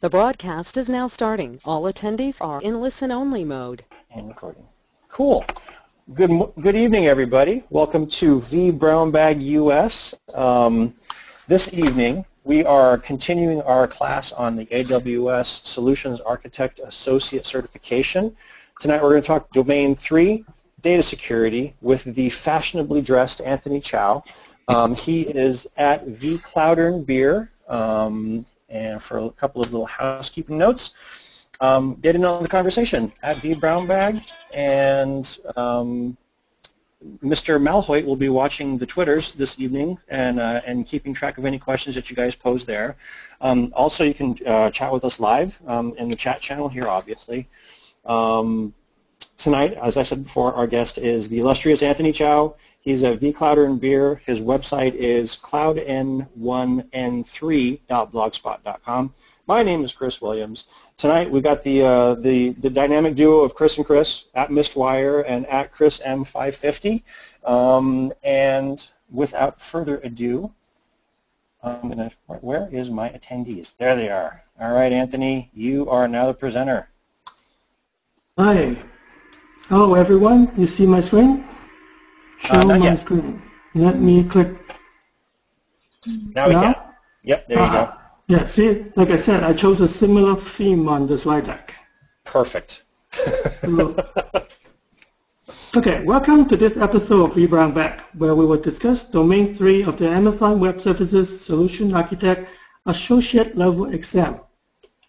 The broadcast is now starting. All attendees are in listen-only mode. And recording. Cool. Good, good evening, everybody. Welcome to vBrownBag US. Um, this evening, we are continuing our class on the AWS Solutions Architect Associate Certification. Tonight, we're going to talk Domain 3, Data Security, with the fashionably dressed Anthony Chow. Um, he is at V Cloudern Beer um, and for a couple of little housekeeping notes, um, get in on the conversation at vBrownBag, and um, Mr. Malhoit will be watching the Twitters this evening and, uh, and keeping track of any questions that you guys pose there. Um, also, you can uh, chat with us live um, in the chat channel here, obviously. Um, tonight, as I said before, our guest is the illustrious Anthony Chow. He's a vCloudern Beer. His website is cloudn1n3.blogspot.com. My name is Chris Williams. Tonight we've got the, uh, the, the dynamic duo of Chris and Chris at Mistwire and at Chris M550. Um, and without further ado, I'm gonna, where is my attendees? There they are. All right, Anthony, you are now the presenter. Hi. Hello, everyone. You see my screen? Show uh, my screen. Let me click. Now we can. Yep, there you go. Ah, yeah, see, like I said, I chose a similar theme on the slide deck. Perfect. okay, welcome to this episode of vBrownBag, where we will discuss Domain 3 of the Amazon Web Services Solution Architect Associate Level Exam.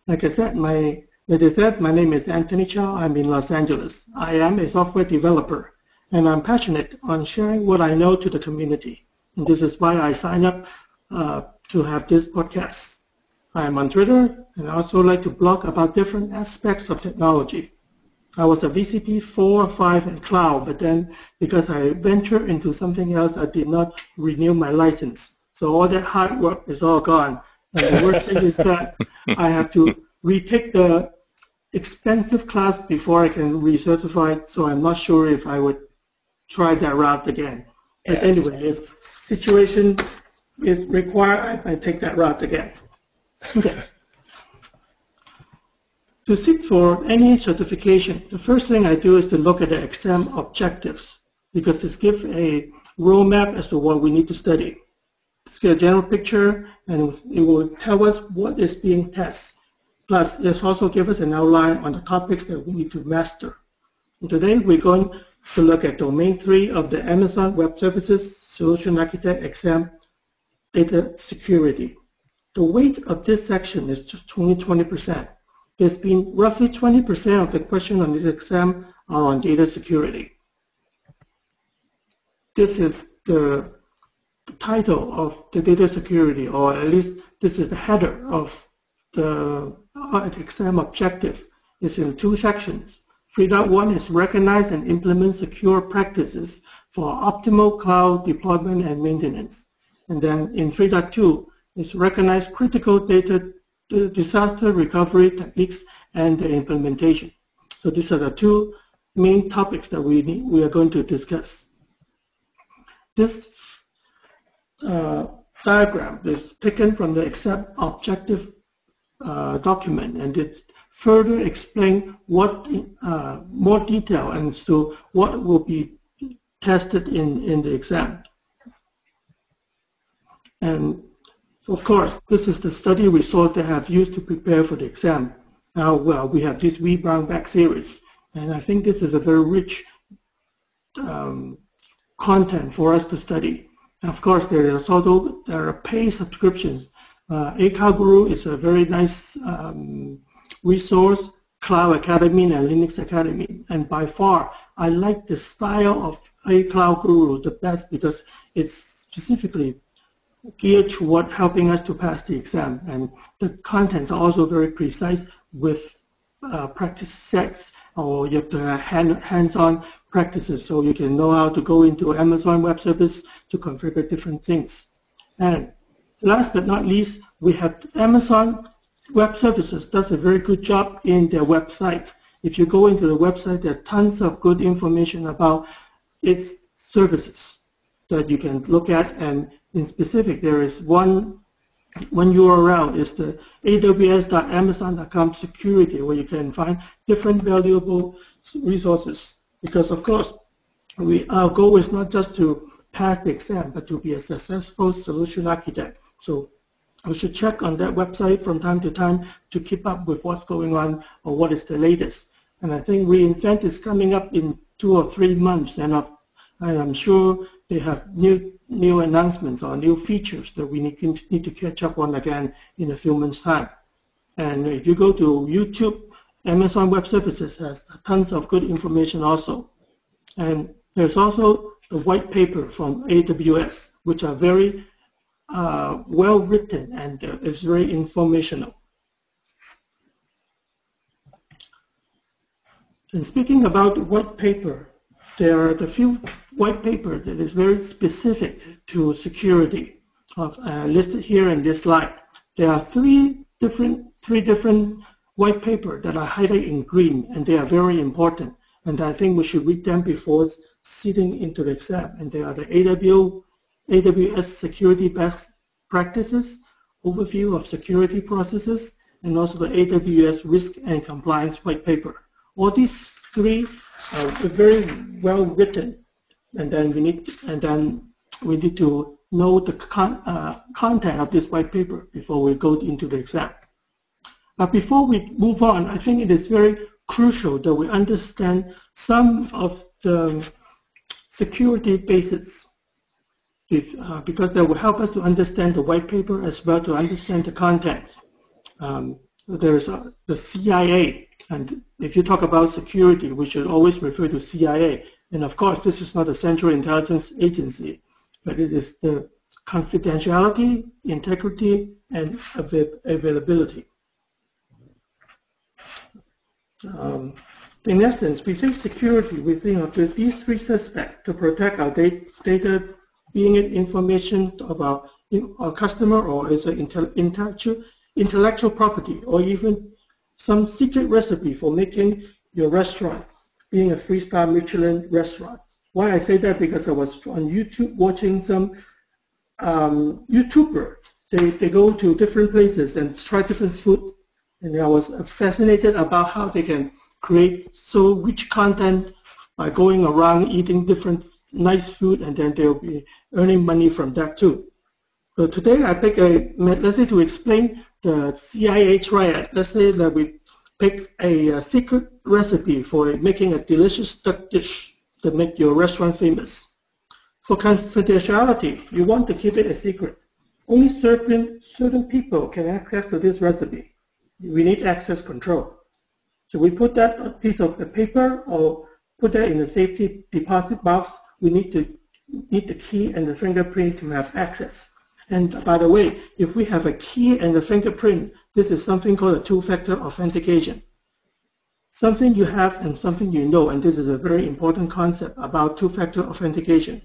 Like I said, my, like I said, my name is Anthony Chow. I'm in Los Angeles. I am a software developer and I'm passionate on sharing what I know to the community. And this is why I signed up uh, to have this podcast. I'm on Twitter and I also like to blog about different aspects of technology. I was a VCP 4 or 5 in cloud, but then because I ventured into something else, I did not renew my license. So all that hard work is all gone. And the worst thing is that I have to retake the expensive class before I can recertify, so I'm not sure if I would try that route again. But yeah, anyway, if situation is required, I might take that route again. Okay. to seek for any certification, the first thing I do is to look at the exam objectives because this gives a roadmap as to what we need to study. Let's get a general picture and it will tell us what is being tested. Plus, it also gives us an outline on the topics that we need to master. And today, we're going to look at domain three of the Amazon Web Services Solution Architect exam, data security. The weight of this section is 20, 20%. There's been roughly 20% of the questions on this exam are on data security. This is the title of the data security, or at least this is the header of the uh, exam objective. It's in two sections. 3.1 is recognize and implement secure practices for optimal cloud deployment and maintenance. And then in 3.2 is recognize critical data disaster recovery techniques and the implementation. So these are the two main topics that we, need, we are going to discuss. This uh, diagram is taken from the exam objective uh, document and it's further explain what uh, more detail as to what will be tested in, in the exam. And of course, this is the study that I have used to prepare for the exam. Now, well, we have this vBrownBag series, and I think this is a very rich um, content for us to study. And of course, there is also there are paid subscriptions. Uh, Guru is a very nice um, resource, Cloud Academy and Linux Academy. And by far, I like the style of a Cloud Guru the best because it's specifically geared toward helping us to pass the exam. And the contents are also very precise with uh, practice sets or you have to have hand, hands-on practices so you can know how to go into Amazon Web Service to configure different things. And last but not least, we have Amazon Web Services does a very good job in their website. If you go into the website, there are tons of good information about its services that you can look at. And in specific, there is one one URL is the aws.amazon.com security where you can find different valuable resources. Because of course, we, our goal is not just to pass the exam, but to be a successful solution architect. So we should check on that website from time to time to keep up with what's going on or what is the latest. And I think reInvent is coming up in two or three months, and I'm sure they have new new announcements or new features that we need, need to catch up on again in a few months' time. And if you go to YouTube, Amazon Web Services has tons of good information also. And there's also the white paper from AWS, which are very uh, well written and uh, is very informational. And speaking about white paper, there are the few white paper that is very specific to security of, uh, listed here in this slide. There are three different three different white paper that are highlighted in green, and they are very important. And I think we should read them before sitting into the exam. And they are the AWS, AWS security best practices, overview of security processes, and also the AWS risk and compliance white paper. All these three are very well written and then we need and then we need to know the con, uh, content of this white paper before we go into the exam. But before we move on, I think it is very crucial that we understand some of the security basics if, uh, because that will help us to understand the white paper as well to understand the content. Um, there's uh, the CIA, and if you talk about security, we should always refer to CIA and of course, this is not a central intelligence agency, but it is the confidentiality, integrity, and availability. Um, in essence, we think security, we think of these three suspects to protect our data, being it information our, our customer or as an intellectual, intellectual property, or even some secret recipe for making your restaurant being a three-star Michelin restaurant. Why I say that? Because I was on YouTube watching some um, YouTuber. They, they go to different places and try different food. And I was fascinated about how they can create so rich content by going around eating different nice food and then they'll be earning money from that too. So today I pick a, let's say to explain the CIA triad, let's say that we pick a, a, secret recipe for making a delicious duck dish to make your restaurant famous. For confidentiality, you want to keep it a secret. Only certain, certain people can access to this recipe. We need access control. So we put that piece of paper or put that in a safety deposit box. We need to need the key and the fingerprint to have access. And by the way, if we have a key and a fingerprint, this is something called a two-factor authentication. Something you have and something you know, and this is a very important concept about two-factor authentication.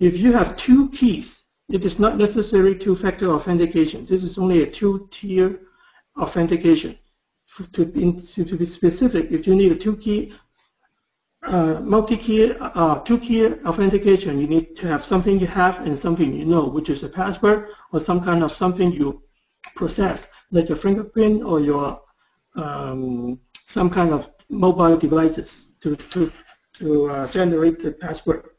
If you have two keys, it is not necessary two-factor authentication. This is only a two-tier authentication. To be, to be specific, if you need a two-key uh, multi-key, uh, two-key authentication, you need to have something you have and something you know, which is a password or some kind of something you process, like your fingerprint or your um, some kind of mobile devices to, to, to uh, generate the password.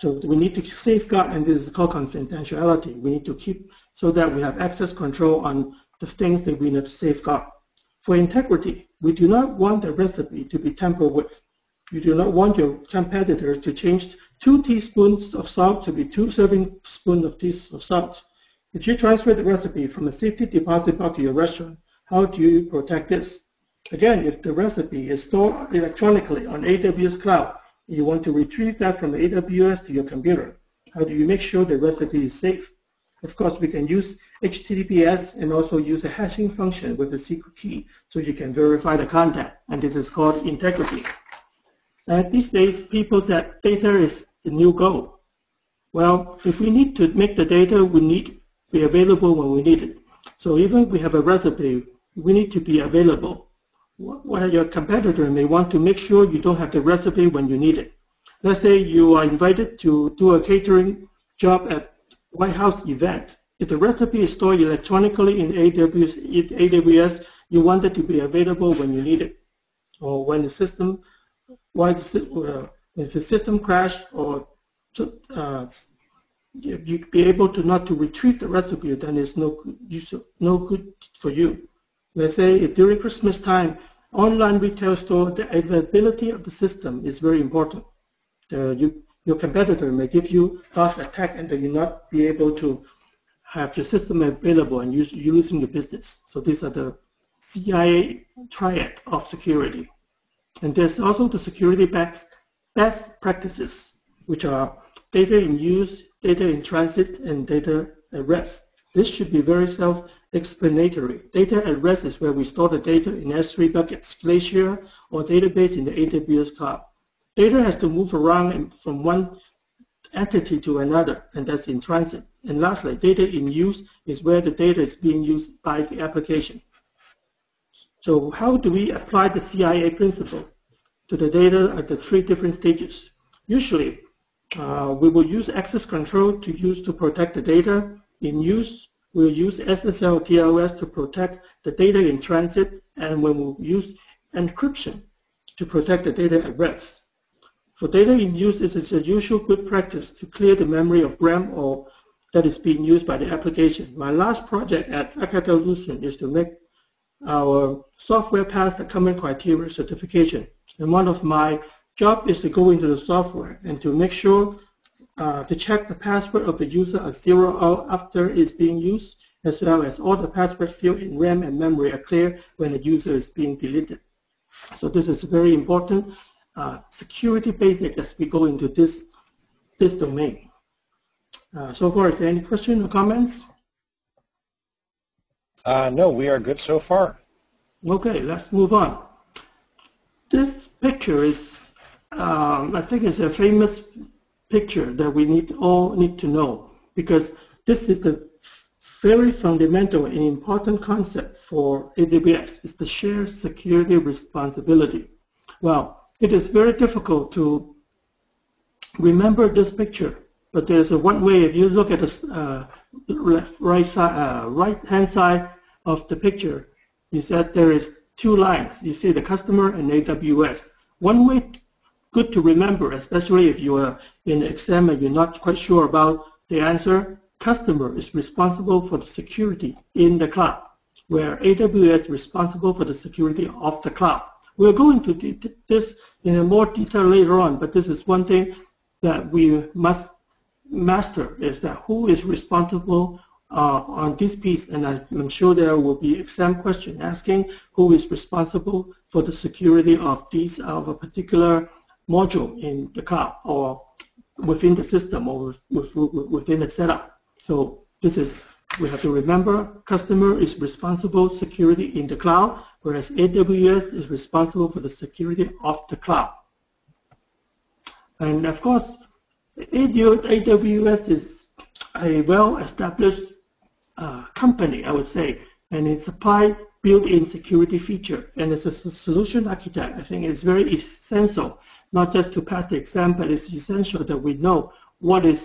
So we need to safeguard, and this is called confidentiality. We need to keep so that we have access control on the things that we need to safeguard. For integrity, we do not want the recipe to be tampered with. You do not want your competitors to change two teaspoons of salt to be two serving spoons of, of salt. If you transfer the recipe from a safety deposit box to your restaurant, how do you protect this? Again, if the recipe is stored electronically on AWS Cloud, you want to retrieve that from AWS to your computer. How do you make sure the recipe is safe? Of course, we can use HTTPS and also use a hashing function with a secret key so you can verify the content, and this is called integrity. And these days, people said data is the new gold. Well, if we need to make the data, we need to be available when we need it. So even if we have a recipe, we need to be available. While your competitor may want to make sure you don't have the recipe when you need it. Let's say you are invited to do a catering job at White House event, if the recipe is stored electronically in AWS, AWS, you want it to be available when you need it, or when the system, why uh, if the system crash or uh, you be able to not to retrieve the recipe, then it's no use, no good for you. Let's say during Christmas time, online retail store, the availability of the system is very important. Uh, you, your competitor may give you DOS attack and then you not be able to have your system available and use, using your business. So these are the CIA triad of security. And there's also the security best, best practices, which are data in use, data in transit, and data at rest. This should be very self-explanatory. Data at rest is where we store the data in S3 buckets, Glacier, or database in the AWS cloud. Data has to move around from one entity to another, and that's in transit. And lastly, data in use is where the data is being used by the application. So how do we apply the CIA principle to the data at the three different stages? Usually, uh, we will use access control to use to protect the data. In use, we'll use SSL TLS to protect the data in transit, and we will use encryption to protect the data at rest. For data in use, it is a usual good practice to clear the memory of RAM or that is being used by the application. My last project at Alcatel-Lucent is to make our software pass the common criteria certification. And one of my job is to go into the software and to make sure uh, to check the password of the user as zero out after it's being used, as well as all the password field in RAM and memory are clear when the user is being deleted. So this is very important uh, security basic as we go into this, this domain. Uh, so far, is there any question or comments? Uh, no, we are good so far. Okay, let's move on. This picture is um, I think it's a famous picture that we need all need to know because this is the very fundamental and important concept for AWS. It's the shared security responsibility. Well, it is very difficult to remember this picture, but there's a one way. If you look at the uh, left, right side, uh, right hand side of the picture, is that there is two lines. You see the customer and AWS. One way good to remember, especially if you are in exam and you're not quite sure about the answer. Customer is responsible for the security in the cloud, where AWS is responsible for the security of the cloud. We'll go into this in more detail later on, but this is one thing that we must master is that who is responsible uh, on this piece, and I'm sure there will be exam question asking who is responsible for the security of these of a particular module in the cloud or within the system or within the setup. So this is, we have to remember, customer is responsible security in the cloud, whereas AWS is responsible for the security of the cloud. And of course, AWS is a well-established uh, company, I would say, and it supplies built-in security feature. And as a solution architect, I think it's very essential not just to pass the exam, but it's essential that we know what is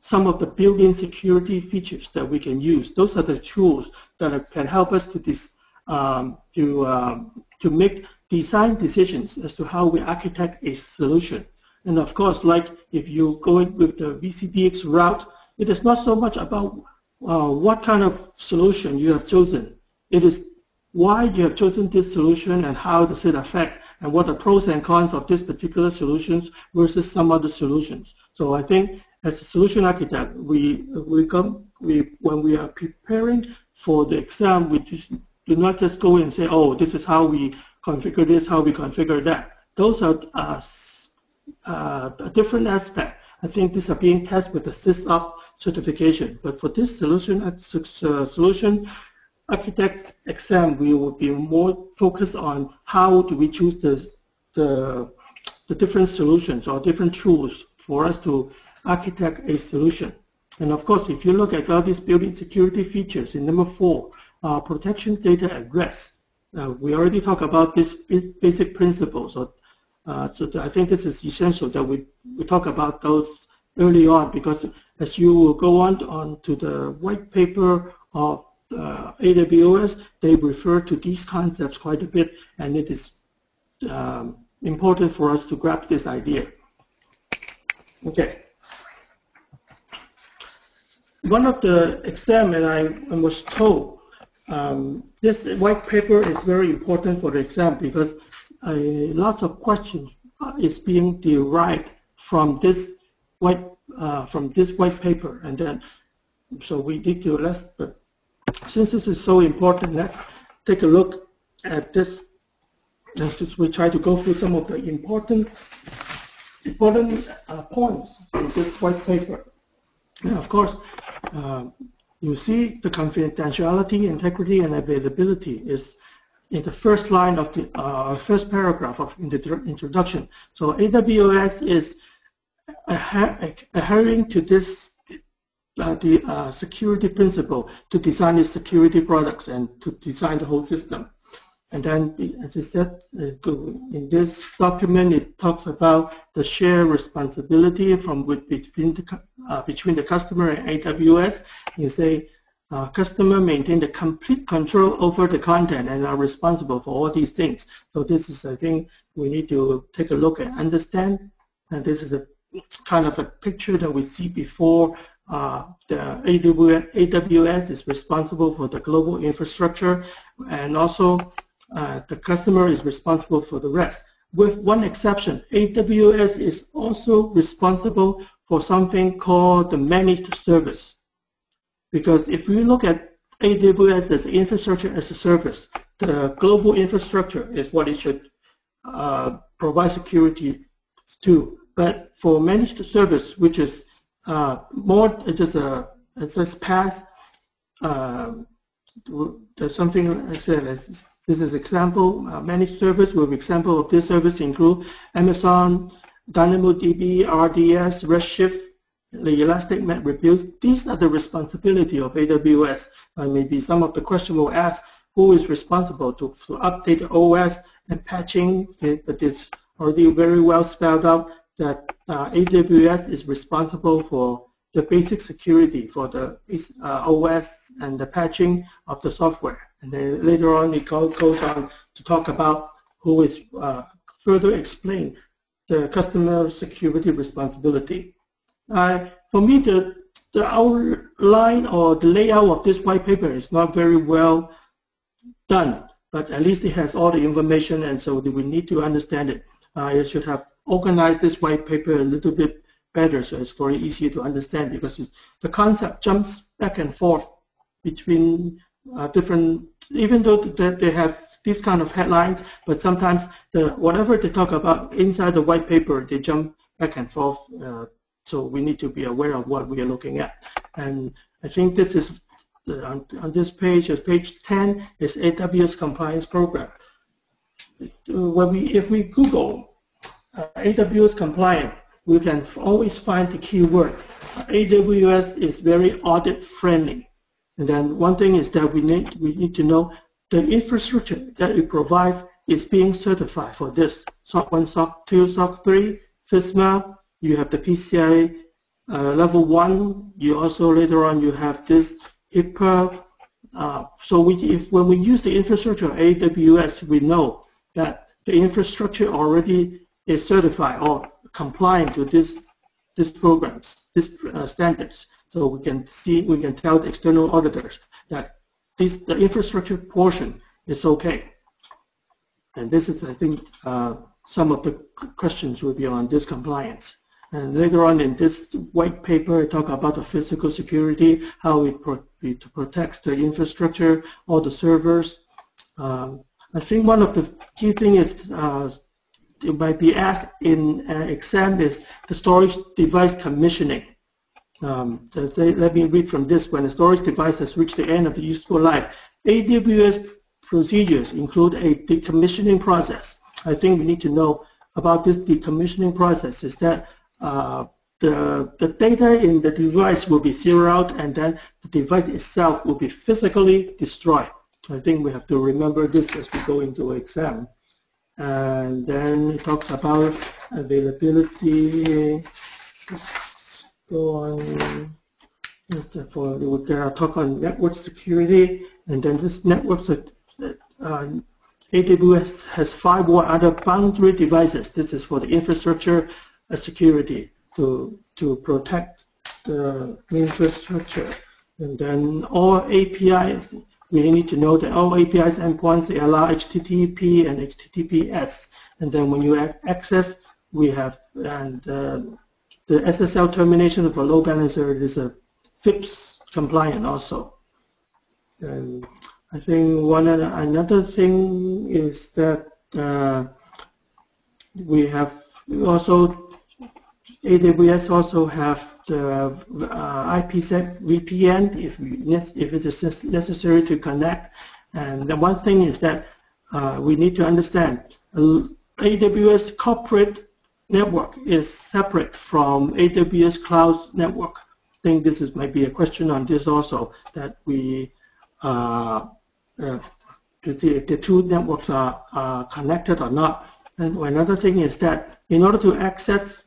some of the built-in security features that we can use. Those are the tools that can help us to dis, um, to um, to make design decisions as to how we architect a solution. And of course, like if you go in with the VCDX route, it is not so much about uh, what kind of solution you have chosen. It is why you have chosen this solution and how does it affect and what the pros and cons of this particular solutions versus some other solutions. So I think as a solution architect, we we come we when we are preparing for the exam, we just do not just go and say, oh, this is how we configure this, how we configure that. Those are uh, uh, a different aspect. I think these are being tested with the SysOp certification. But for this solution uh, solution architect exam, we will be more focused on how do we choose the, the, the different solutions or different tools for us to architect a solution. And of course, if you look at all these building security features in number four, uh, protection data at rest. Uh, we already talked about this basic principles. So, uh, so I think this is essential that we, we talk about those early on because as you will go on, on to the white paper of uh, AWS, they refer to these concepts quite a bit, and it is um, important for us to grab this idea. Okay. One of the exam, and I, was told, um, this white paper is very important for the exam because uh, lots of questions is being derived from this white uh, from this white paper, and then so we need to let's. But since this is so important, let's take a look at this. Just we try to go through some of the important important uh, points in this white paper. And of course, uh, you see the confidentiality, integrity, and availability is in the first line of the uh, first paragraph of the introduction. So AWS is adhering to this uh, the uh, security principle to design its security products and to design the whole system. And then, as I said, uh, in this document, it talks about the shared responsibility from between the, uh, between the customer and AWS. You say uh, customer maintain the complete control over the content and are responsible for all these things. So this is, I think, we need to take a look and understand. And this is a kind of a picture that we see before uh, the AWS, is responsible for the global infrastructure and also uh, the customer is responsible for the rest. With one exception, AWS is also responsible for something called the managed service. Because if we look at AWS as infrastructure as a service, the global infrastructure is what it should uh, provide security to. But for managed service, which is uh, more, is a it says PaaS. Uh, there's something like. This is example uh, managed service. With example of this service include Amazon, DynamoDB, RDS, Redshift, the Elastic MapReduce, these are the responsibility of AWS. Uh, maybe some of the question will ask, who is responsible to, to update OS and patching, but it's already very well spelled out that uh, AWS is responsible for the basic security for the uh, OS and the patching of the software. And then later on, it goes on to talk about who is uh, further explain the customer security responsibility. For me, the, the outline or the layout of this white paper is not very well done, but at least it has all the information, and so we need to understand it. It should have organized this white paper a little bit better, so it's very easy to understand because the concept jumps back and forth between uh, different, even though that they have these kind of headlines, but sometimes the whatever they talk about inside the white paper, they jump back and forth uh, so we need to be aware of what we are looking at. And I think this is uh, on, on, this page, uh, page 10 is AWS compliance program. When we, if we Google uh, AWS compliant, we can always find the keyword. AWS is very audit friendly. And then one thing is that we need, we need to know the infrastructure that we provide is being certified for this. SOC 1, SOC 2, SOC 3, FISMA, you have the PCI uh, level one. You also later on you have this HIPAA. Uh, so we, if when we use the infrastructure of AWS, we know that the infrastructure already is certified or compliant to this these programs, these uh, standards. So we can see, we can tell the external auditors that this the infrastructure portion is okay. And this is, I think, uh, some of the questions will be on this compliance. And later on in this white paper, I talk about the physical security, how it, pro protects the infrastructure, all the servers. Um, I think one of the key things is uh, might be asked in an exam is the storage device commissioning. Um, let me read from this. When a storage device has reached the end of the useful life, AWS procedures include a decommissioning process. I think we need to know about this decommissioning process is that uh, the, the data in the device will be zeroed out and then the device itself will be physically destroyed. I think we have to remember this as we go into exam. And then it talks about availability. go on. For we will talk on network security, and then this network uh, AWS has firewall other boundary devices. This is for the infrastructure uh, security to to protect the infrastructure. And then all APIs, we need to know that all APIs endpoints they allow HTTP and HTTPS. And then when you have access, we have and uh, the SSL termination of a load balancer is a FIPS compliant also. And I think one another thing is that uh, we have also AWS also have the uh, IPsec VPN if if it is necessary to connect. And the one thing is that uh, we need to understand AWS corporate network is separate from AWS cloud network. I think this is might be a question on this also that we uh, uh, to see if the two networks are, are connected or not. And another thing is that in order to access,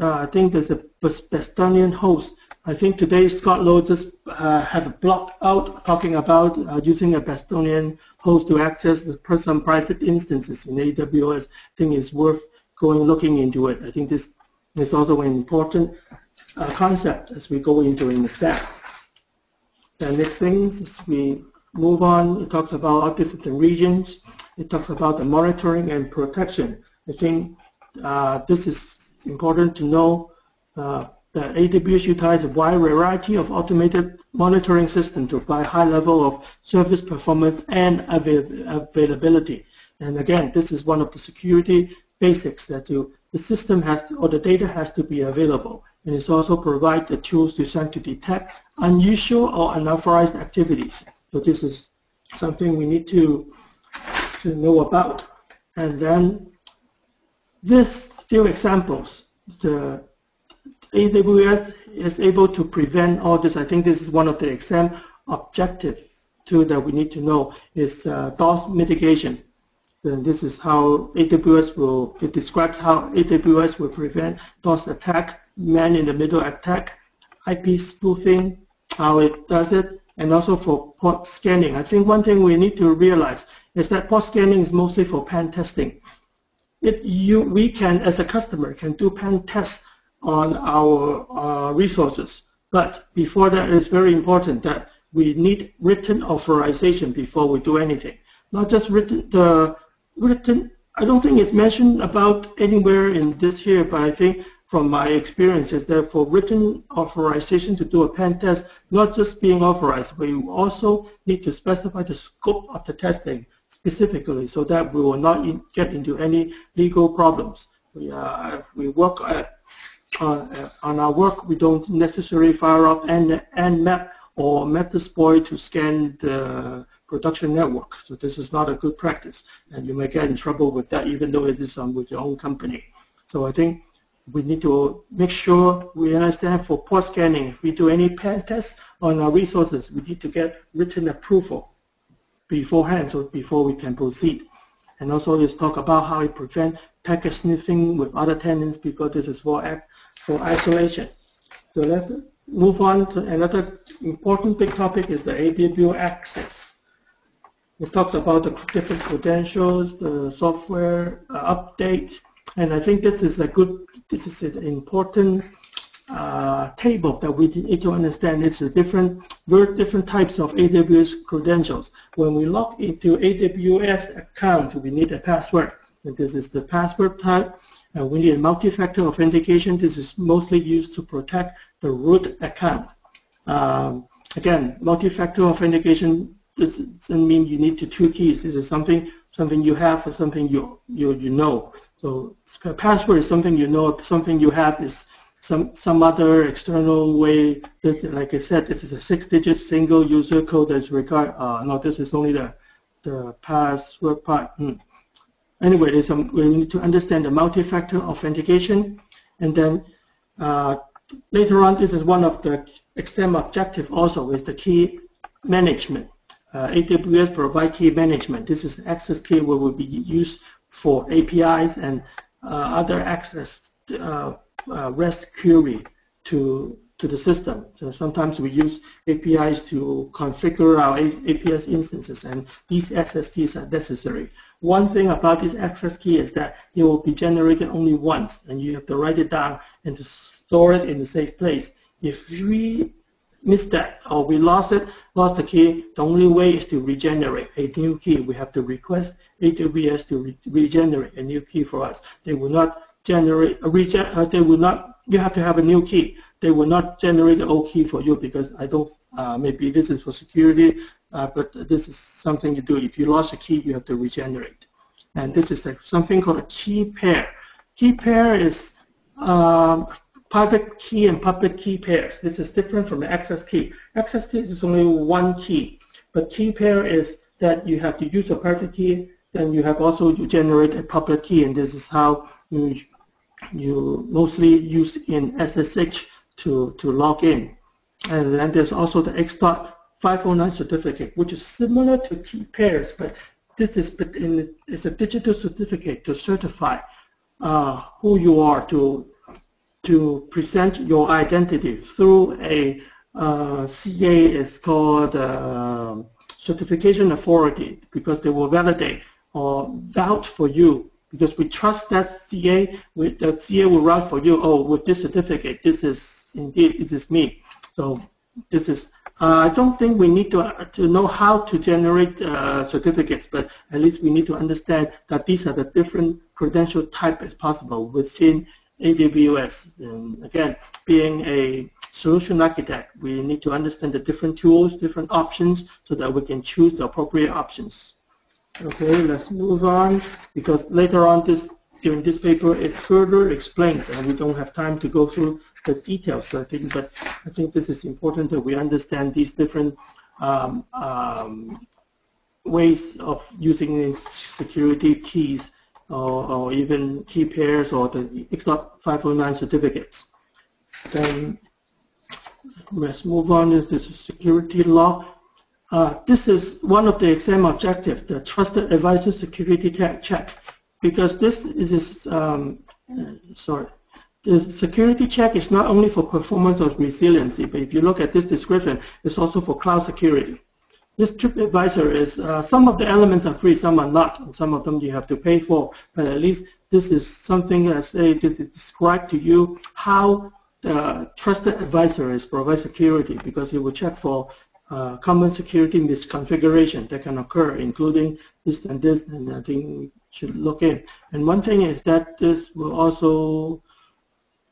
uh, I think there's a bastion host. I think today Scott Lowe just uh, had a blog out talking about uh, using a bastion host to access some private instances in AWS. I think it's worth going looking into it. I think this is also an important uh, concept as we go into an exam. The next thing is we move on. It talks about different regions. It talks about the monitoring and protection. I think uh, this is important to know uh, that AWS utilizes a wide variety of automated monitoring systems to provide high level of service performance and avail availability. And again, this is one of the security basics that you, the system has to, or the data has to be available. And it's also provide the tools to to detect unusual or unauthorized activities. So this is something we need to, to know about. And then this few examples, the AWS is able to prevent all this. I think this is one of the exam objectives too that we need to know is uh, DOS mitigation. And this is how AWS will, it describes how AWS will prevent DOS attack, man-in-the-middle attack, IP spoofing, how it does it, and also for port scanning. I think one thing we need to realize is that port scanning is mostly for pen testing. If you, we can, as a customer, can do pen tests on our uh, resources, but before that, it's very important that we need written authorization before we do anything. Not just written, the written, I don't think it's mentioned about anywhere in this here, but I think from my experiences that for written authorization to do a pen test, not just being authorized, but you also need to specify the scope of the testing specifically so that we will not in, get into any legal problems. We, uh, we work at, uh, on our work, we don't necessarily fire up Nmap or Metasploit to scan the production network. So this is not a good practice, and you may get in trouble with that even though it is um, with your own company. So I think we need to make sure we understand for port scanning, if we do any pen tests on our resources, we need to get written approval beforehand, so before we can proceed. And also let's talk about how we prevent packet sniffing with other tenants because this is for, for isolation. So let's move on to another important big topic is the AWS access. It talks about the different credentials, the software uh, update, and I think this is a good this is an important uh, table that we need to understand. It's a different, different types of AWS credentials. When we log into AWS account, we need a password. And this is the password type. And we need a multi-factor authentication. This is mostly used to protect the root account. Um, again, multi-factor authentication doesn't mean you need two keys. This is something something you have or something you you you know. So password is something you know, something you have is some some other external way. Like I said, this is a six-digit single user code that's required. Uh, no, this is only the the password part. Hmm. Anyway, there's some, we need to understand the multi-factor authentication, and then uh, later on, this is one of the exam objective also is the key management. Uh, AWS provide key management. This is access key will be used for APIs and uh, other access uh, Uh, REST query. to to the system. So sometimes we use APIs to configure our APS instances, and these access keys are necessary. One thing about this access key is that it will be generated only once, and you have to write it down and to store it in a safe place. If we miss that or we lost it, lost the key, the only way is to regenerate a new key. We have to request AWS to re regenerate a new key for us. They will not generate a regen uh, they will not you have to have a new key they will not generate the old key for you because I don't, uh, maybe this is for security, uh, but this is something you do. If you lost a key, you have to regenerate. And this is like something called a key pair. Key pair is um, private key and public key pairs. This is different from the access key. Access key is only one key, but key pair is that you have to use a private key, then you have also to generate a public key, and this is how you, you mostly use in SSH to, to log in. And then there's also the X.509 certificate, which is similar to key pairs, but this is in, it's a digital certificate to certify uh, who you are to to present your identity through a uh, CA is called uh, certification authority because they will validate or vouch for you because we trust that CA, with, the CA will write for you, oh, with this certificate, this is indeed it is me. So this is, uh, I don't think we need to, uh, to know how to generate uh, certificates, but at least we need to understand that these are the different credential type as possible within AWS. And again, being a solution architect, we need to understand the different tools, different options, so that we can choose the appropriate options. Okay, let's move on, because later on this during this paper it further explains, and we don't have time to go through the details, I think, but I think this is important that we understand these different um, um, ways of using these security keys or, or, even key pairs or the XDOT 509 certificates. Then let's move on to the security law. Uh, this is one of the exam objectives, the trusted advisor security check, because this is, um, sorry, the security check is not only for performance or resiliency, but if you look at this description, it's also for cloud security. This TripAdvisor is, uh, some of the elements are free, some are not, and some of them you have to pay for, but at least this is something I say to describe to you how the trusted advisor is provide security because it will check for uh, common security misconfiguration that can occur, including this and this, and I think we should look in. And one thing is that this will also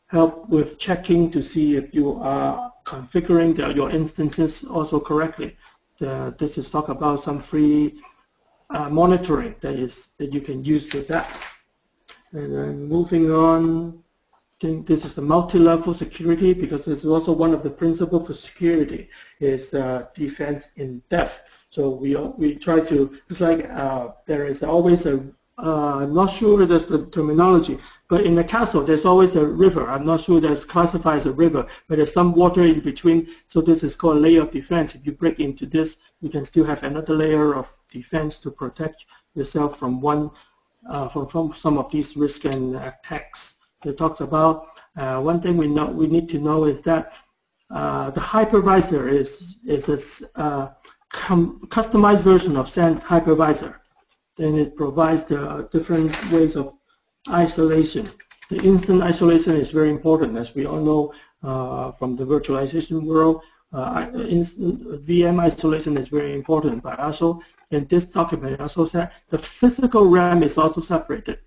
help with checking to see if you are configuring the, your instances also correctly. The, this is talk about some free uh, monitoring that is that you can use with that. And then moving on, think this is the multi-level security because it's also one of the principles for security is uh, defense in depth. So we we try to it's like uh, there is always a uh, I'm not sure that's the terminology, but in the castle, there's always a river. I'm not sure that's classified as a river, but there's some water in between. So this is called layer of defense. If you break into this, you can still have another layer of defense to protect yourself from one, uh, from, from some of these risks and attacks. It talks about uh, one thing we know we need to know is that uh, the hypervisor is is a uh, customized version of Xen hypervisor then it provides the different ways of isolation. The instant isolation is very important, as we all know uh, from the virtualization world. Uh, instant VM isolation is very important, but also in this document, also said the physical RAM is also separated,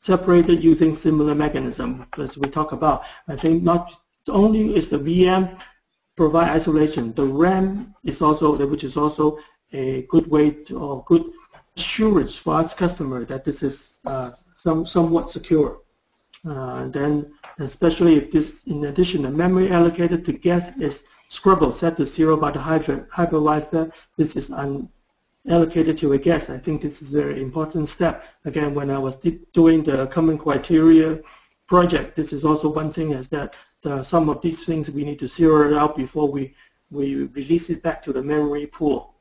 separated using similar mechanism as we talk about. I think not only is the VM provide isolation, the RAM is also, which is also a good way to, or good assurance for its customer that this is uh, some, somewhat secure. Uh, then, especially if this, in addition, the memory allocated to guest is scrubble set to zero by the hyper, hypervisor, this is allocated to a guest. I think this is a very important step. Again, when I was doing the common criteria project, this is also one thing is that the, some of these things we need to zero it out before we, we release it back to the memory pool.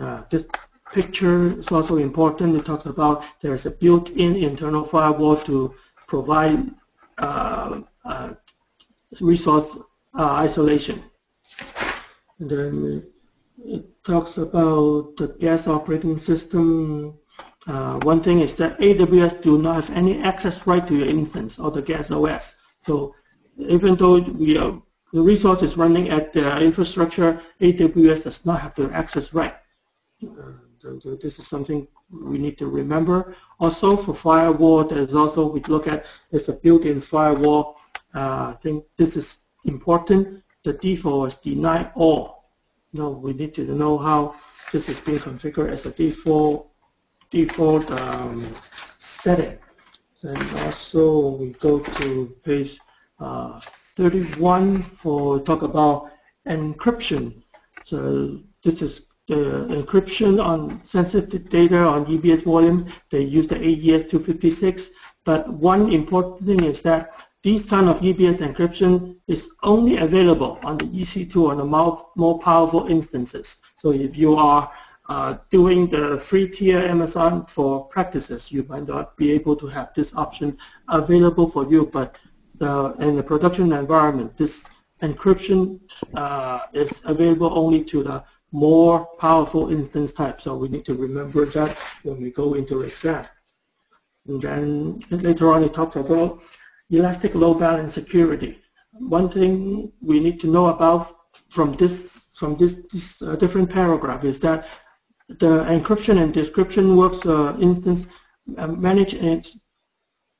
Uh, this picture is also important. It talks about there's a built-in internal firewall to provide uh, uh, resource uh, isolation. And then it talks about the guest operating system. Uh, one thing is that AWS do not have any access right to your instance or the guest OS. So even though we are, the resource is running at the infrastructure, AWS does not have the access right. Uh, this is something we need to remember. Also for firewall, there's also, we look at, it's a built-in firewall. Uh, I think this is important. The default is deny all. No, we need to know how this is being configured as a default default um, setting. And also we go to page uh, 31 for talk about encryption. So this is the encryption on sensitive data on EBS volumes. They use the AES-256. But one important thing is that this kind of EBS encryption is only available on the EC2 on the more, powerful instances. So if you are uh, doing the free tier Amazon for practices, you might not be able to have this option available for you. But the, in the production environment, this encryption uh, is available only to the more powerful instance type. So we need to remember that when we go into exam. And then later on it talks about elastic load balance security. One thing we need to know about from this from this, this uh, different paragraph is that the encryption and decryption works uh, instance uh, managed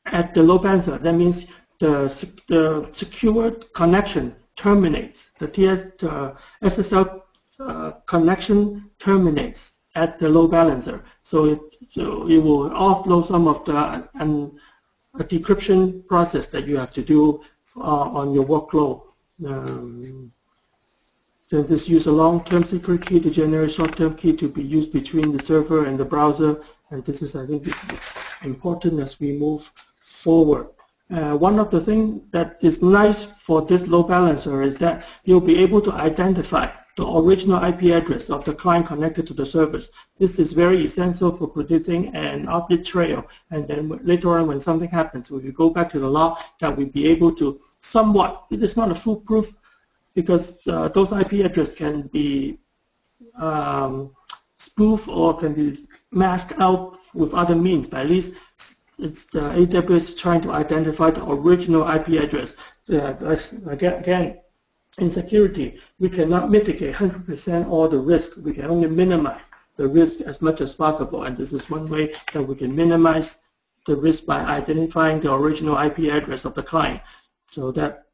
at the load balancer. That means the, the secured connection terminates. The TS uh, SSL uh, connection terminates at the load balancer. So it, so it will offload some of the and a decryption process that you have to do uh, on your workload. Um, then this use a long-term secret key to generate short-term key to be used between the server and the browser. And this is, I think, this is important as we move forward. Uh, one of the things that is nice for this load balancer is that you'll be able to identify the original IP address of the client connected to the service. This is very essential for producing an audit trail. And then later on, when something happens, we will go back to the log that we'll be able to somewhat, it is not a foolproof because uh, those IP address can be um, spoofed or can be masked out with other means, but at least it's the AWS trying to identify the original IP address. Uh, again, in security, we cannot mitigate 100% all the risk. We can only minimize the risk as much as possible. And this is one way that we can minimize the risk by identifying the original IP address of the client so that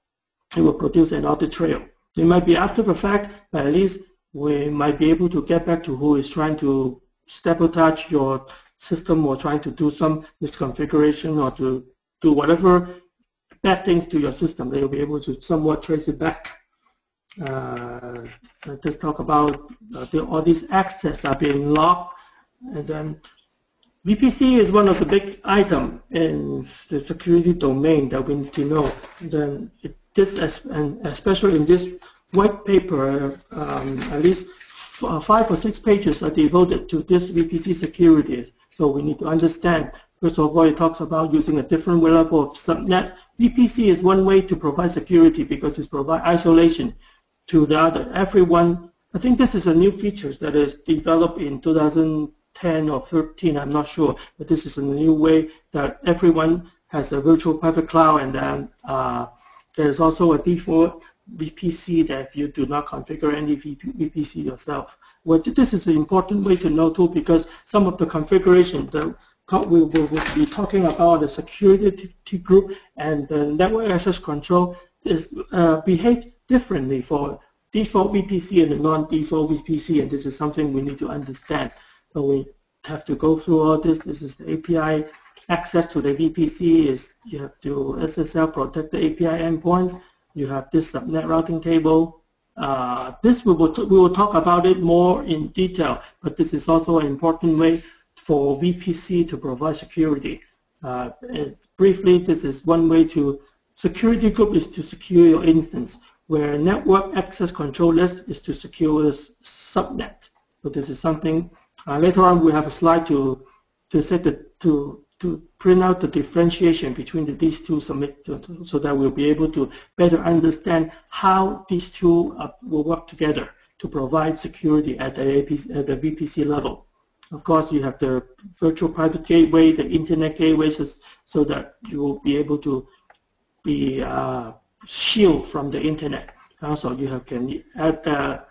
it will produce an audit trail. It might be after the fact, but at least we might be able to get back to who is trying to sabotage your system or trying to do some misconfiguration or to do whatever bad things to your system. They'll be able to somewhat trace it back. Uh, so let's talk about uh, the, all these access are being locked. And then VPC is one of the big item in the security domain that we need to know. And then it, this, and especially in this white paper, um, at least uh, five or six pages are devoted to this VPC security. So we need to understand, first of all, it talks about using a different level of subnet. VPC is one way to provide security because it provides isolation to the other. Everyone, I think this is a new feature that is developed in 2010 or 13, I'm not sure, but this is a new way that everyone has a virtual private cloud and then uh, there's also a default VPC that if you do not configure any VPC yourself. Well, this is an important way to know too because some of the configuration that we will be talking about the security group and the network access control is uh, behave differently for default VPC and the non-default VPC, and this is something we need to understand. So we have to go through all this. This is the API access to the VPC. Is you have to SSL protect the API endpoints. You have this subnet routing table. Uh, this we will, we will talk about it more in detail, but this is also an important way for VPC to provide security. Uh, briefly, this is one way to security group is to secure your instance where network access control list is to secure the subnet. So this is something, uh, later on we have a slide to, to set the, to to print out the differentiation between the, these two submit so that we'll be able to better understand how these two uh, will work together to provide security at the, APC, at the VPC level. Of course, you have the virtual private gateway, the internet gateways, so that you will be able to be uh, shielded from the internet. Also, you have can add the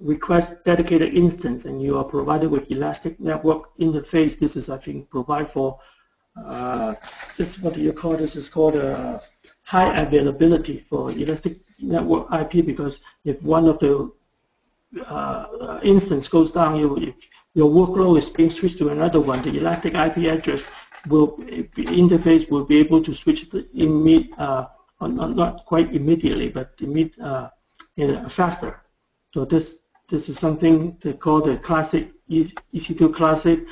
request dedicated instance, and you are provided with elastic network interface. This is, I think, provide for uh, this what you call this is called a uh, high availability for elastic network IP because if one of the uh, instance goes down, you, if your workload is being switched to another one, the elastic IP address will interface will be able to switch the immediate, uh, not quite immediately, but immediate, uh, faster. So this this is something they call the classic EC2 classic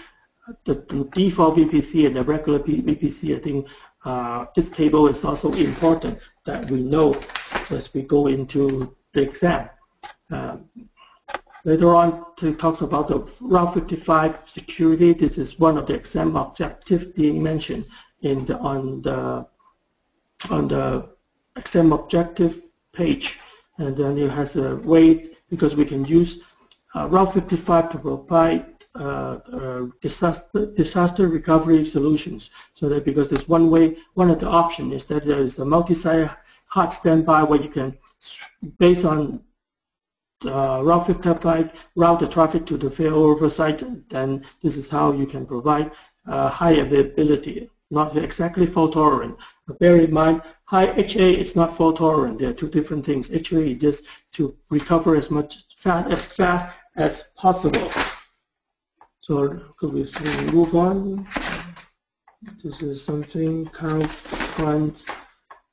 the, the, default VPC and the regular VPC, I think uh, this table is also important that we know as we go into the exam. Um, later on, it talks about the Route 55 security. This is one of the exam objectives being mentioned in the, on the on the exam objective page, and then it has a weight because we can use uh, Route 55 to provide uh, uh, disaster, disaster recovery solutions. So that because there's one way, one of the options is that there is a multi-site hot standby where you can, based on uh, Route 55, route the traffic to the failover site, then this is how you can provide uh, high availability, not exactly fault tolerant. But bear in mind, high HA is not fault tolerant. There are two different things. HA is just to recover as much fast as fast as possible. So could we move on? This is something CloudFront.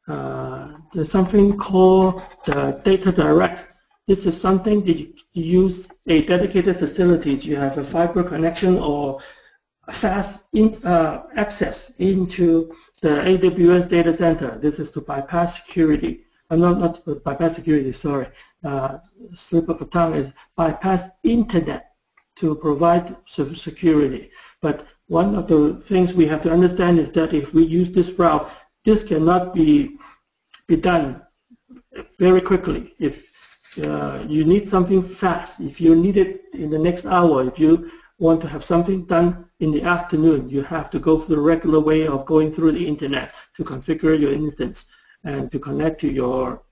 Uh, there's something called the Data Direct. This is something that you use a dedicated facilities. You have a fiber connection or fast in, uh, access into the AWS data center. This is to bypass security. Uh, not, not bypass security, sorry. Uh, slip of the tongue is bypass internet to provide security. But one of the things we have to understand is that if we use this route, this cannot be, be done very quickly. If you need something fast, if you need it in the next hour, if you want to have something done in the afternoon, you have to go through the regular way of going through the internet to configure your instance and to connect to your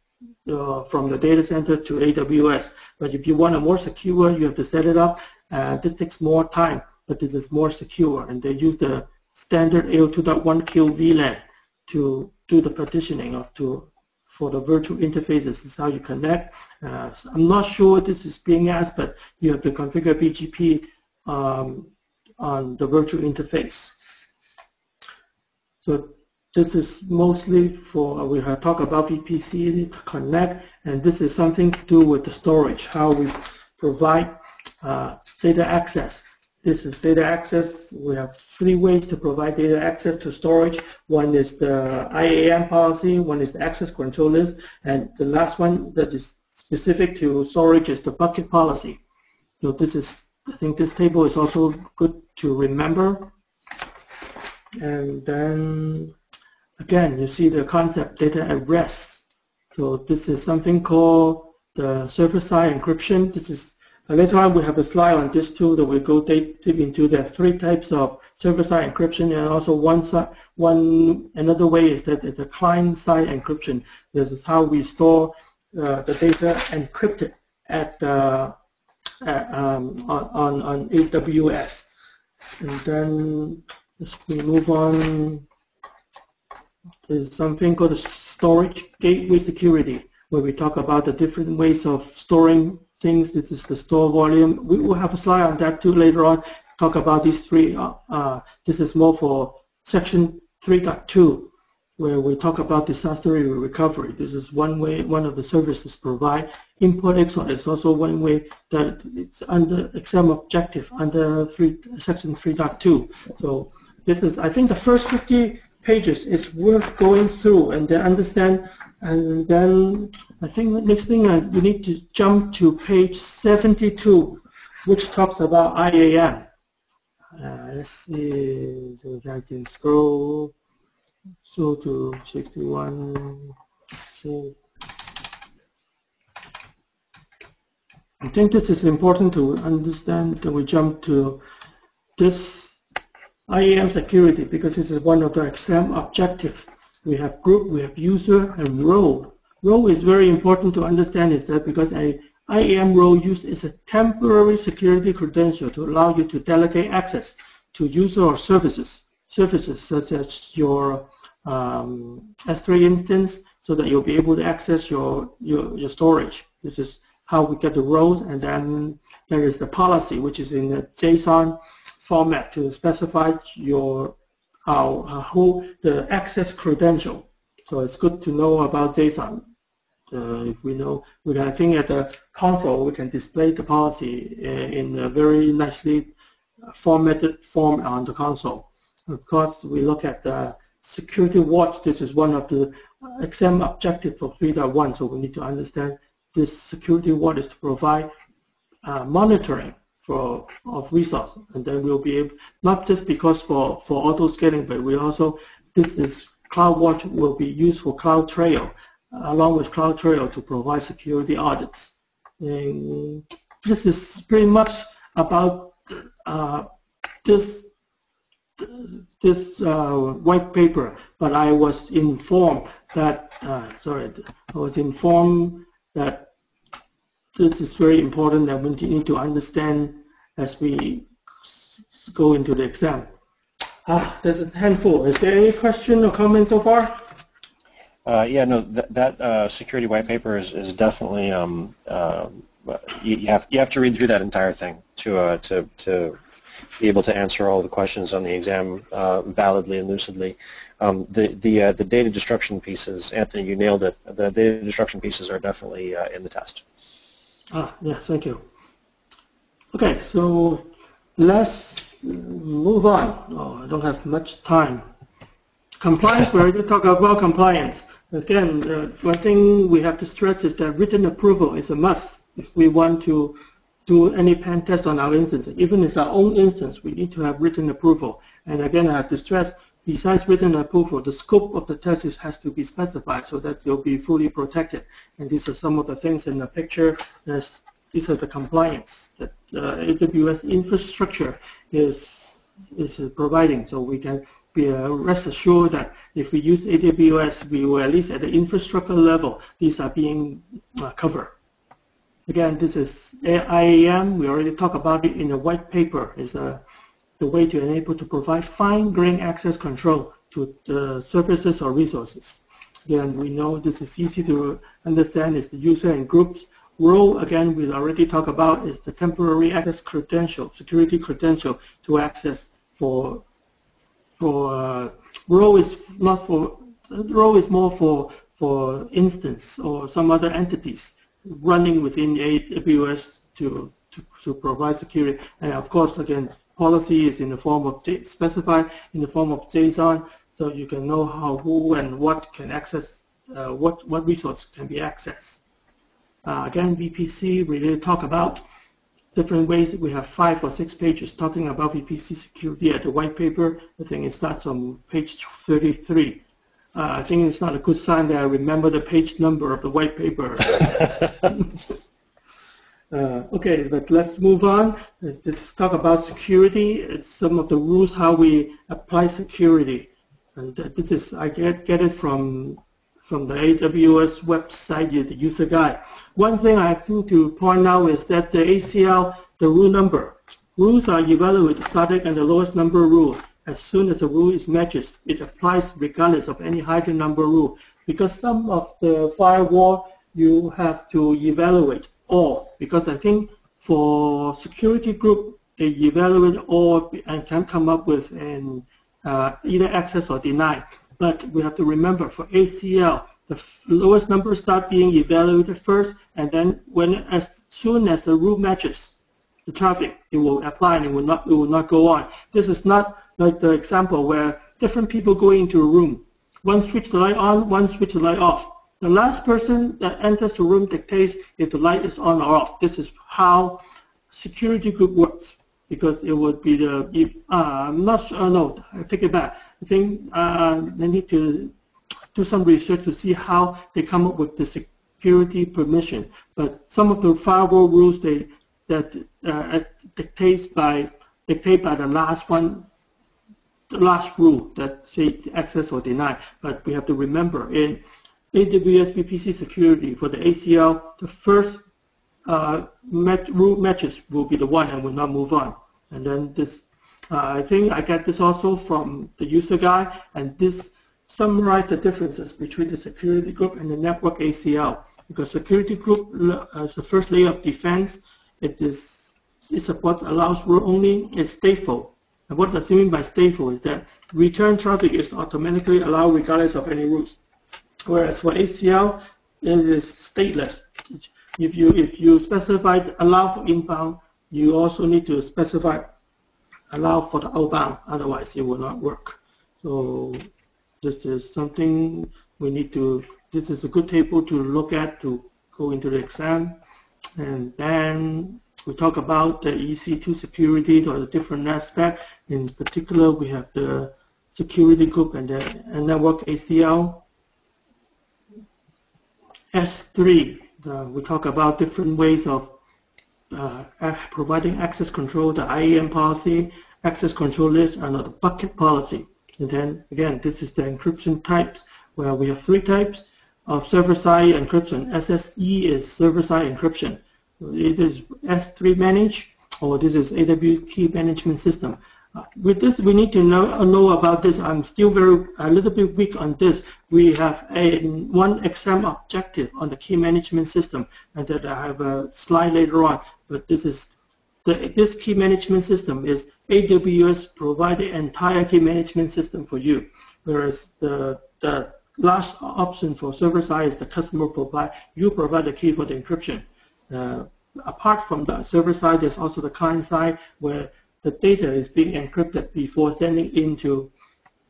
uh, from the data center to AWS. But if you want a more secure, you have to set it up uh, this takes more time, but this is more secure, and they use the standard 802.1Q VLAN to do the partitioning of to for the virtual interfaces. This is how you connect. Uh, so I'm not sure this is being asked, but you have to configure BGP um, on the virtual interface. So this is mostly for, we have talked about VPC to connect, and this is something to do with the storage, how we provide uh, data access. This is data access. We have three ways to provide data access to storage. One is the IAM policy, one is the access control list, and the last one that is specific to storage is the bucket policy. So this is, I think this table is also good to remember. And then again, you see the concept data at rest. So this is something called the server-side encryption. This is later on, we have a slide on this too that we go deep, deep into the three types of server-side encryption, and also one side, one another way is that the client-side encryption. This is how we store uh, the data encrypted at, uh, at um, on, on AWS. And then we move on, there's something called storage gateway security, where we talk about the different ways of storing things. This is the store volume. We will have a slide on that too later on. Talk about these three. Uh, uh, this is more for section 3.2 where we talk about disaster recovery. This is one way, one of the services provide. Import export is also one way that it's under exam objective under three, section 3.2. So this is, I think the first 50 pages is worth going through and then understand and then I think the next thing uh, you need to jump to page 72, which talks about IAM. Uh, let's see, so I can scroll so to 61. So I think this is important to understand that we jump to this IAM security because this is one of the exam objective. We have group, we have user, and role. Role is very important to understand is that because a IAM role use is a temporary security credential to allow you to delegate access to user or services. Services such as your um, S3 instance so that you'll be able to access your, your, your storage. This is how we get the roles, and then there is the policy, which is in the JSON format to specify your how, who the access credential. So it's good to know about JSON. Uh, if we know, we can, think at the console we can display the policy uh, in a very nicely formatted form on the console. Of course, we look at the security watch. This is one of the exam objective for 3.1, so we need to understand this security watch is to provide uh, monitoring for of resource, and then we'll be able not just because for for auto scaling, but we also this is CloudWatch will be used for CloudTrail along with CloudTrail to provide security audits. And this is pretty much about uh, this this uh, white paper, but I was informed that uh, sorry, I was informed that this is very important that we need to understand as we go into the exam. Ah, this is a handful. Is there any question or comment so far? Uh, yeah, no, that, that uh, security white paper is, is definitely um, uh, you, you, have you have to read through that entire thing to uh, to to be able to answer all the questions on the exam uh, validly and lucidly. Um, the the uh, the data destruction pieces, Anthony, you nailed it. The data destruction pieces are definitely uh, in the test. Ah, yes, thank you. Okay, so let's move on. Oh, I don't have much time. Compliance, we already talked about compliance. Again, uh, one thing we have to stress is that written approval is a must if we want to do any pen test on our instance. Even if it's our own instance, we need to have written approval. And again, I have to stress Besides written approval, the scope of the test has to be specified so that you'll be fully protected. And these are some of the things in the picture. There's, these are the compliance that AWS infrastructure is is providing. So we can be uh, rest assured that if we use AWS, we will at least at the infrastructure level, these are being uh, covered. Again, this is IAM. We already talked about it in the white paper. It's a the way to enable to provide fine-grained access control to the services or resources. Again, we know this is easy to understand It's the user and groups. Role, again, we already talked about is the temporary access credential, security credential to access for, for uh, role is not for, role is more for, for instance or some other entities running within AWS to, to, to provide security. And of course, again, policy is in the form of specified in the form of JSON, so you can know how, who, and what can access, uh, what what resource can be accessed. Uh, again, VPC, we really talk about different ways. We have five or six pages talking about VPC security at the white paper. I think it starts on page 33. Uh, I think it's not a good sign that I remember the page number of the white paper. Uh, okay, but let's move on. Let's talk about security. It's some of the rules how we apply security. And this is I get get it from from the AWS website, the user guide. One thing I think to point out is that the ACL, the rule number, rules are evaluated static and the lowest number rule. As soon as a rule is matched, it applies regardless of any higher number rule. Because some of the firewall you have to evaluate all because I think for security group, they evaluate all and can come up with an uh, either access or deny. But we have to remember for ACL, the lowest number start being evaluated first, and then when as soon as the rule matches the traffic, it will apply and it will not it will not go on. This is not like the example where different people go into a room. One switch the light on, one switch the light off. The last person that enters the room dictates if the light is on or off. This is how security group works. because it would be the, if, uh, I'm not sure, uh, no, I take it back. I think uh, they need to do some research to see how they come up with the security permission. But some of the firewall rules they that uh, dictates by dictate by the last one, the last rule that say access or deny. But we have to remember in AWS VPC security for the ACL, the first uh, met, rule matches will be the one and will not move on. And then this, Uh, I think I get this also from the user guide, and this summarize the differences between the security group and the network ACL. Because security group uh, is the first layer of defense, it is it supports allows rule only is stateful. And what does it mean by stateful is that return traffic is automatically allowed regardless of any rules. Whereas for ACL, it is stateless. If you if you specify allow for inbound, you also need to specify allow for the outbound. Otherwise, it will not work. So this is something we need to. This is a good table to look at to go into the exam, and then we talk about the EC2 security or the different aspect. In particular, we have the security group and the and network ACL. S3, uh, we talk about different ways of providing access control, the IAM policy, access control list, and the bucket policy. And then again, this is the encryption types, where we have three types of server-side encryption. SSE is server-side encryption. It is S3 managed, or this is AWS key management system. Uh, with this, we need to know, know about this. I'm still very a little bit weak on this. We have a one exam objective on the key management system, and that I have a slide later on. But this is the, this key management system is AWS provide the entire key management system for you, whereas the the last option for server side is the customer provide you provide the key for the encryption. Uh, apart from the server side, there's also the client side where the data is being encrypted before sending into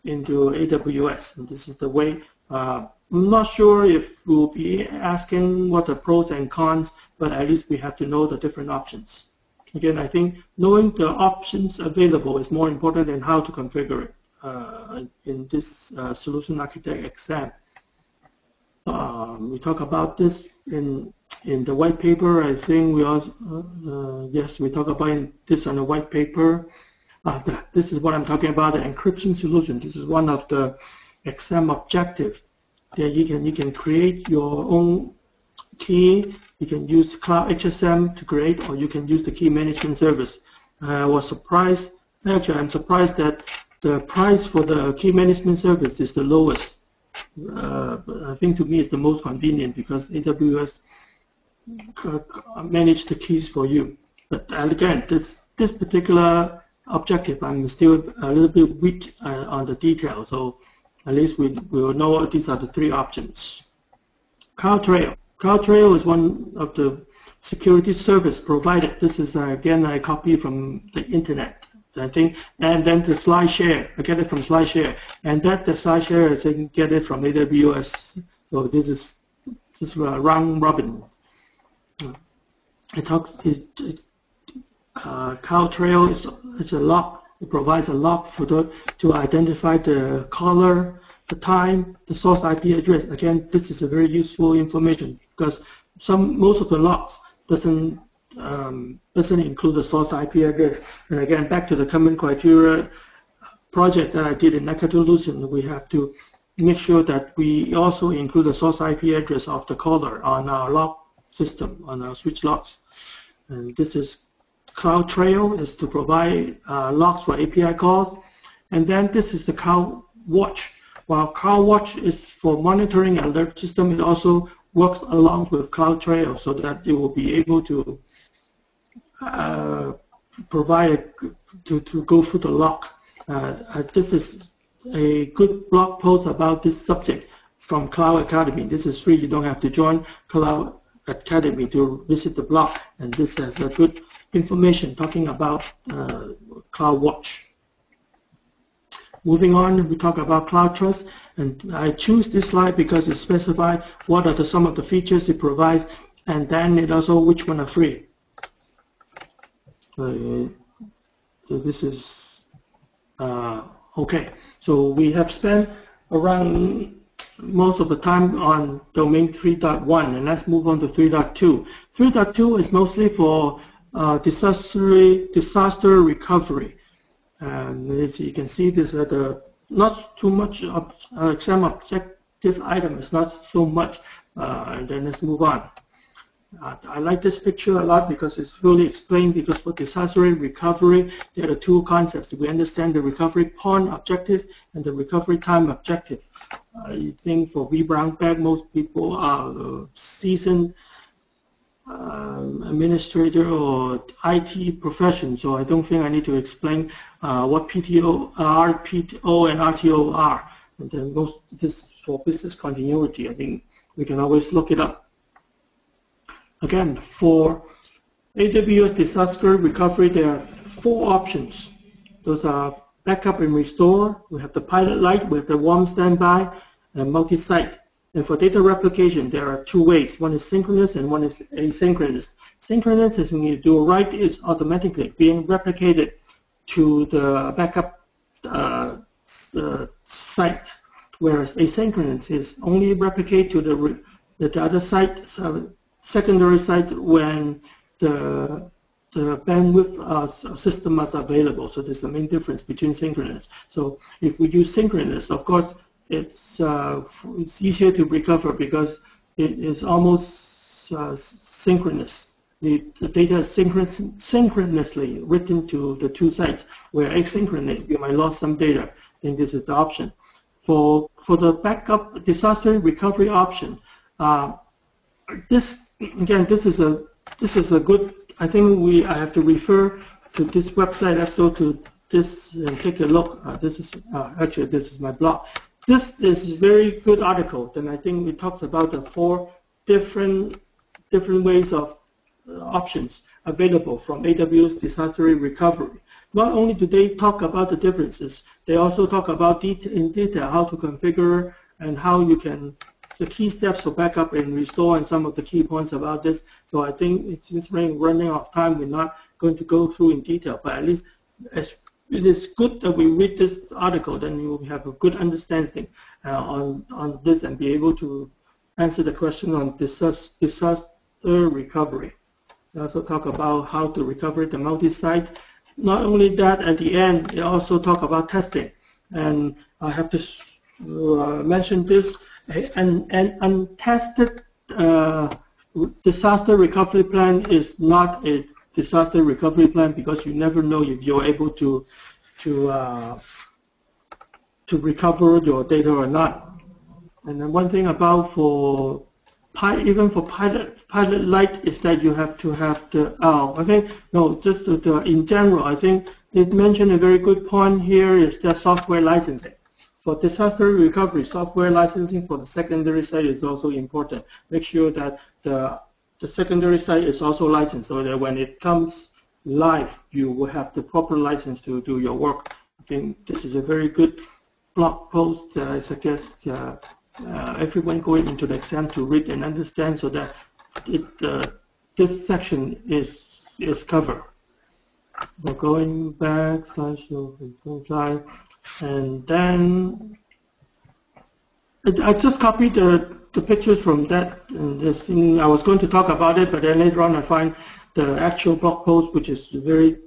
into AWS. And this is the way. Uh, not sure if we'll be asking what the pros and cons, but at least we have to know the different options. Again, I think knowing the options available is more important than how to configure it uh, in this uh, solution architect exam. Um, we talk about this in in the white paper. I think we also uh, uh yes we talk about this on the white paper. Uh, the, this is what I'm talking about the encryption solution. This is one of the exam objective that you can you can create your own key you can use Cloud HSM to create, or you can use the key management service. I was surprised, actually I'm surprised that the price for the key management service is the lowest. Uh, but I think to me it's the most convenient because AWS manage the keys for you. But again, this this particular objective, I'm still a little bit weak uh, on the detail. So at least we, we will know these are the three options. CloudTrail. CloudTrail is one of the security service provided. This is, uh, again, I copy from the internet, I think, and then the SlideShare, I get it from SlideShare, and that the SlideShare, is I can get it from AWS. So this is this is uh, round robin. It talks, it, it, uh, CloudTrail is, is a lock. It provides a for the, to identify the caller, the time, the source IP address. Again, this is a very useful information because some most of the logs doesn't um, doesn't include the source IP address. And again, back to the common criteria project that I did in Nakatolution, we have to make sure that we also include the source IP address of the caller on our log system, on our switch logs. And this is CloudTrail is to provide uh, logs for API calls. And then this is the CloudWatch. While CloudWatch is for monitoring alert system, it also works along with CloudTrail so that it will be able to uh, provide to, to go through the log. Uh, uh, this is a good blog post about this subject from Cloud Academy. This is free. You don't have to join Cloud Academy to visit the blog. And this has a good information talking about uh, CloudWatch. Moving on, we talk about CloudTrust. And I choose this slide because it specifies what are the, some of the features it provides, and then it also which one are free. Uh, So this is uh, okay. So we have spent around most of the time on domain 3.1 and let's move on to 3.2. 3.2 is mostly for uh, disaster, disaster recovery. And as you can see, this is the not too much of, uh, exam objective item is not so much. Uh, and then let's move on. Uh, I like this picture a lot because it's really explained because for disaster recovery, there are two concepts. We understand the recovery point objective and the recovery time objective. I think for vBrownBag, most people are uh, seasoned um, administrator or IT profession, so I don't think I need to explain uh, what PTO, RPO and RTO are. And then most this for business continuity, I think we can always look it up. Again, for AWS disaster recovery, there are four options. Those are backup and restore. We have the pilot light, we have the warm standby, and multi-site. And for data replication, there are two ways. One is synchronous and one is asynchronous. Synchronous is when you do a write, it's automatically being replicated to the backup uh, uh, site, whereas asynchronous is only replicate to the, the other site, so secondary site when the the bandwidth uh, system is available. So there's the main difference between synchronous. So if we use synchronous, of course, it's uh, it's easier to recover because it is almost uh, synchronous. The, the, data is synchronous, synchronously written to the two sites, where asynchronous, you might lose some data. Think this is the option. For, for the backup disaster recovery option, uh, this again, this is a this is a good. I think we I have to refer to this website. Let's go to this and take a look. Uh, this is uh, actually this is my blog. This is very good article. Then I think it talks about the four different different ways of uh, options available from AWS disaster recovery. Not only do they talk about the differences, they also talk about in detail how to configure and how you can the key steps for backup and restore and some of the key points about this. So I think it's just running out of time. We're not going to go through in detail, but at least as it is good that we read this article, then you have a good understanding uh, on, on this and be able to answer the question on disaster, recovery. They also talk about how to recover the multi-site. Not only that, at the end, they also talk about testing. And I have to uh, mention this, an, an untested uh, disaster recovery plan is not a disaster recovery plan because you never know if you're able to to uh, to recover your data or not. And then one thing about for even for pilot pilot light is that you have to have the oh I think no just the, in general I think it mentioned a very good point here is that software licensing. For disaster recovery, software licensing for the secondary site is also important. Make sure that the the secondary site is also licensed so that when it comes live, you will have the proper license to do your work. I think this is a very good blog post that I suggest uh, uh, everyone going into the exam to read and understand so that it, uh, this section is, is covered. We're going back, slideshow, slide, and then I just copied the the pictures from that this thing, I was going to talk about it, but then later on I find the actual blog post, which is very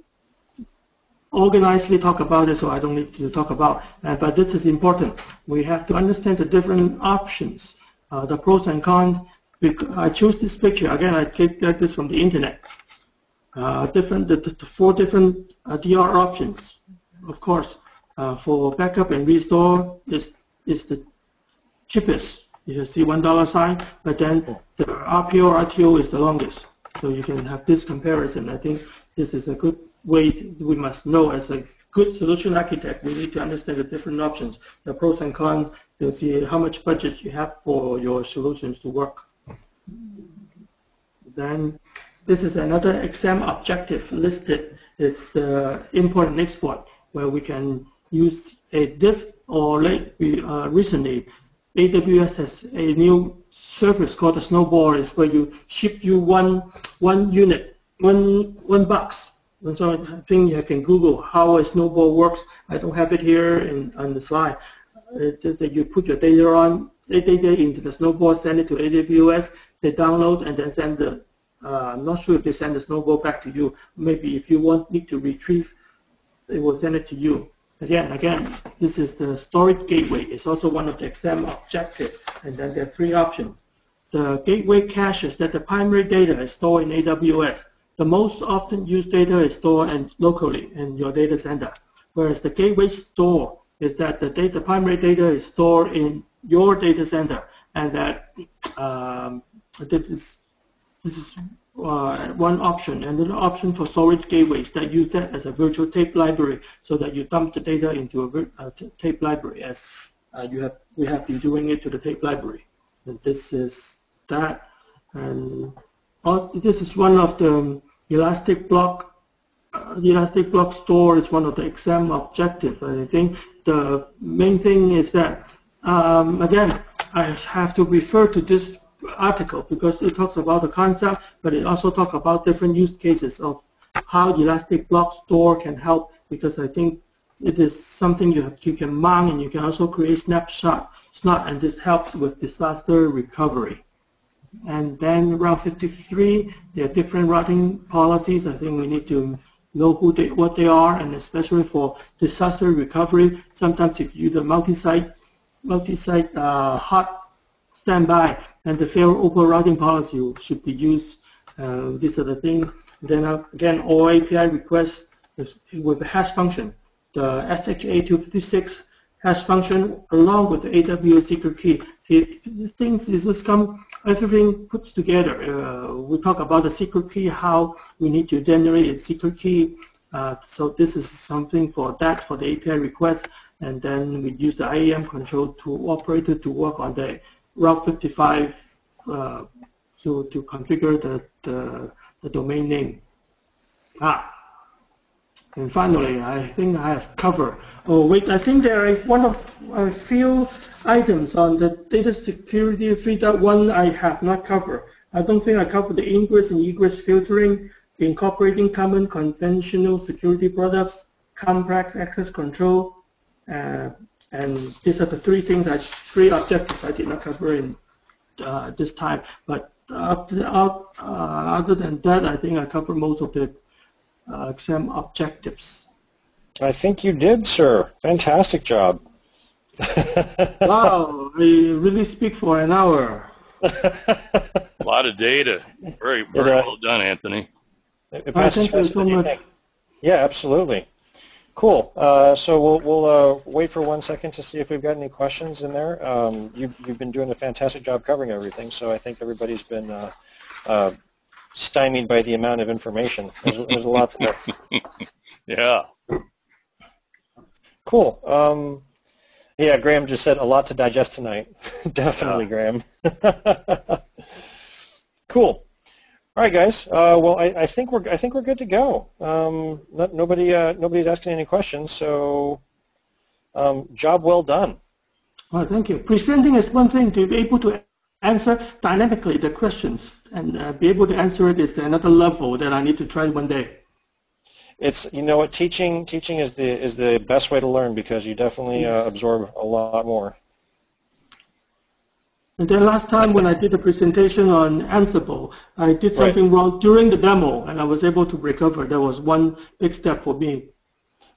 organizedly talk about it, so I don't need to talk about. Uh, but this is important. We have to understand the different options, uh, the pros and cons. I choose this picture again. I take this from the internet. Uh, different, the, the, four different uh, DR options. Of course, uh, for backup and restore is is the cheapest you can see one dollar sign, but then the RPO RTO is the longest. So you can have this comparison. I think this is a good way to, we must know as a good solution architect, we need to understand the different options, the pros and cons, to see how much budget you have for your solutions to work. Then this is another exam objective listed. It's the import and export, where we can use a disk or we uh, recently AWS has a new service called the Snowball. It's where you ship you one one unit, one one box, And so I think you can Google how a snowball works. I don't have it here in, on the slide. It's just that you put your data on, data into the snowball, send it to AWS, they download and then send the, uh, I'm not sure if they send the snowball back to you. Maybe if you want need to retrieve, they will send it to you. Again, again, this is the storage gateway. It's also one of the exam objectives. And then there are three options. The gateway caches that the primary data is stored in AWS. The most often used data is stored in, locally in your data center, whereas the gateway store is that the data, primary data is stored in your data center, and that um, this is, this is uh, one option. And another option for storage gateways that use that as a virtual tape library, so that you dump the data into a, a tape library, as uh, you have we have been doing it to the tape library. And this is that, and this is one of the elastic block. Uh, elastic block store is one of the exam objectives. I think the main thing is that, um, again, I have to refer to this article because it talks about the concept, but it also talks about different use cases of how elastic block store can help because I think it is something you have you can mount and you can also create snapshot snot and this helps with disaster recovery. And then Route 53, there are different routing policies. I think we need to know who they, what they are, and especially for disaster recovery, sometimes if you do the multi-site, multi-site uh, hot standby, and the failover routing policy should be used. Uh, these are the things. Then uh, again, all API requests with the hash function, the SHA-256 hash function along with the AWS secret key. See, these things is just come, everything puts together. Uh, we talk about the secret key, how we need to generate a secret key. Uh, so this is something for that, for the API request. And then we use the IAM control to operator to work on the Route 55 uh, to, to configure the, the, the domain name. Ah, and finally, I think I have covered. Oh wait, I think there are one of a few items on the data security 3.1 I have not covered. I don't think I covered the ingress and egress filtering, incorporating common conventional security products, complex access control, uh, and these are the three things, I, three objectives I did not cover in uh, this time. But uh, other than that, I think I covered most of the uh, exam objectives. I think you did, sir. Fantastic job. wow, I really speak for an hour. A lot of data. Very, very well done, Anthony. It, it passes thank you so much. Yeah, absolutely. Cool. Uh, so we'll, we'll uh, wait for one second to see if we've got any questions in there. Um, you, you've been doing a fantastic job covering everything, so I think everybody's been uh, uh stymied by the amount of information. There's, there's a lot there. yeah. Cool. Um, yeah, Graham just said a lot to digest tonight. Definitely. Graham. cool. All right, guys. Uh, well, I, I, think we're I think we're good to go. Um, not, nobody uh, nobody's asking any questions, so um, job well done. Well, thank you. Presenting is one thing. To be able to answer dynamically the questions and uh, be able to answer it is another level that I need to try one day. It's you know what teaching teaching is the is the best way to learn because you definitely uh, absorb a lot more. And then last time when I did a presentation on Ansible, I did something right. wrong during the demo, and I was able to recover. That was one big step for me.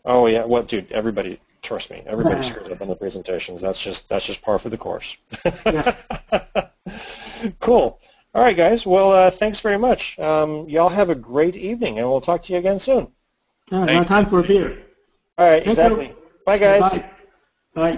Oh yeah, well, dude, everybody, trust me, everybody yeah. screws up on the presentations. That's just that's just par for the course. cool. All right, guys. Well, uh, thanks very much. Um, y'all have a great evening, and we'll talk to you again soon. Yeah, no time for a beer. All right, exactly. Bye, guys. Bye.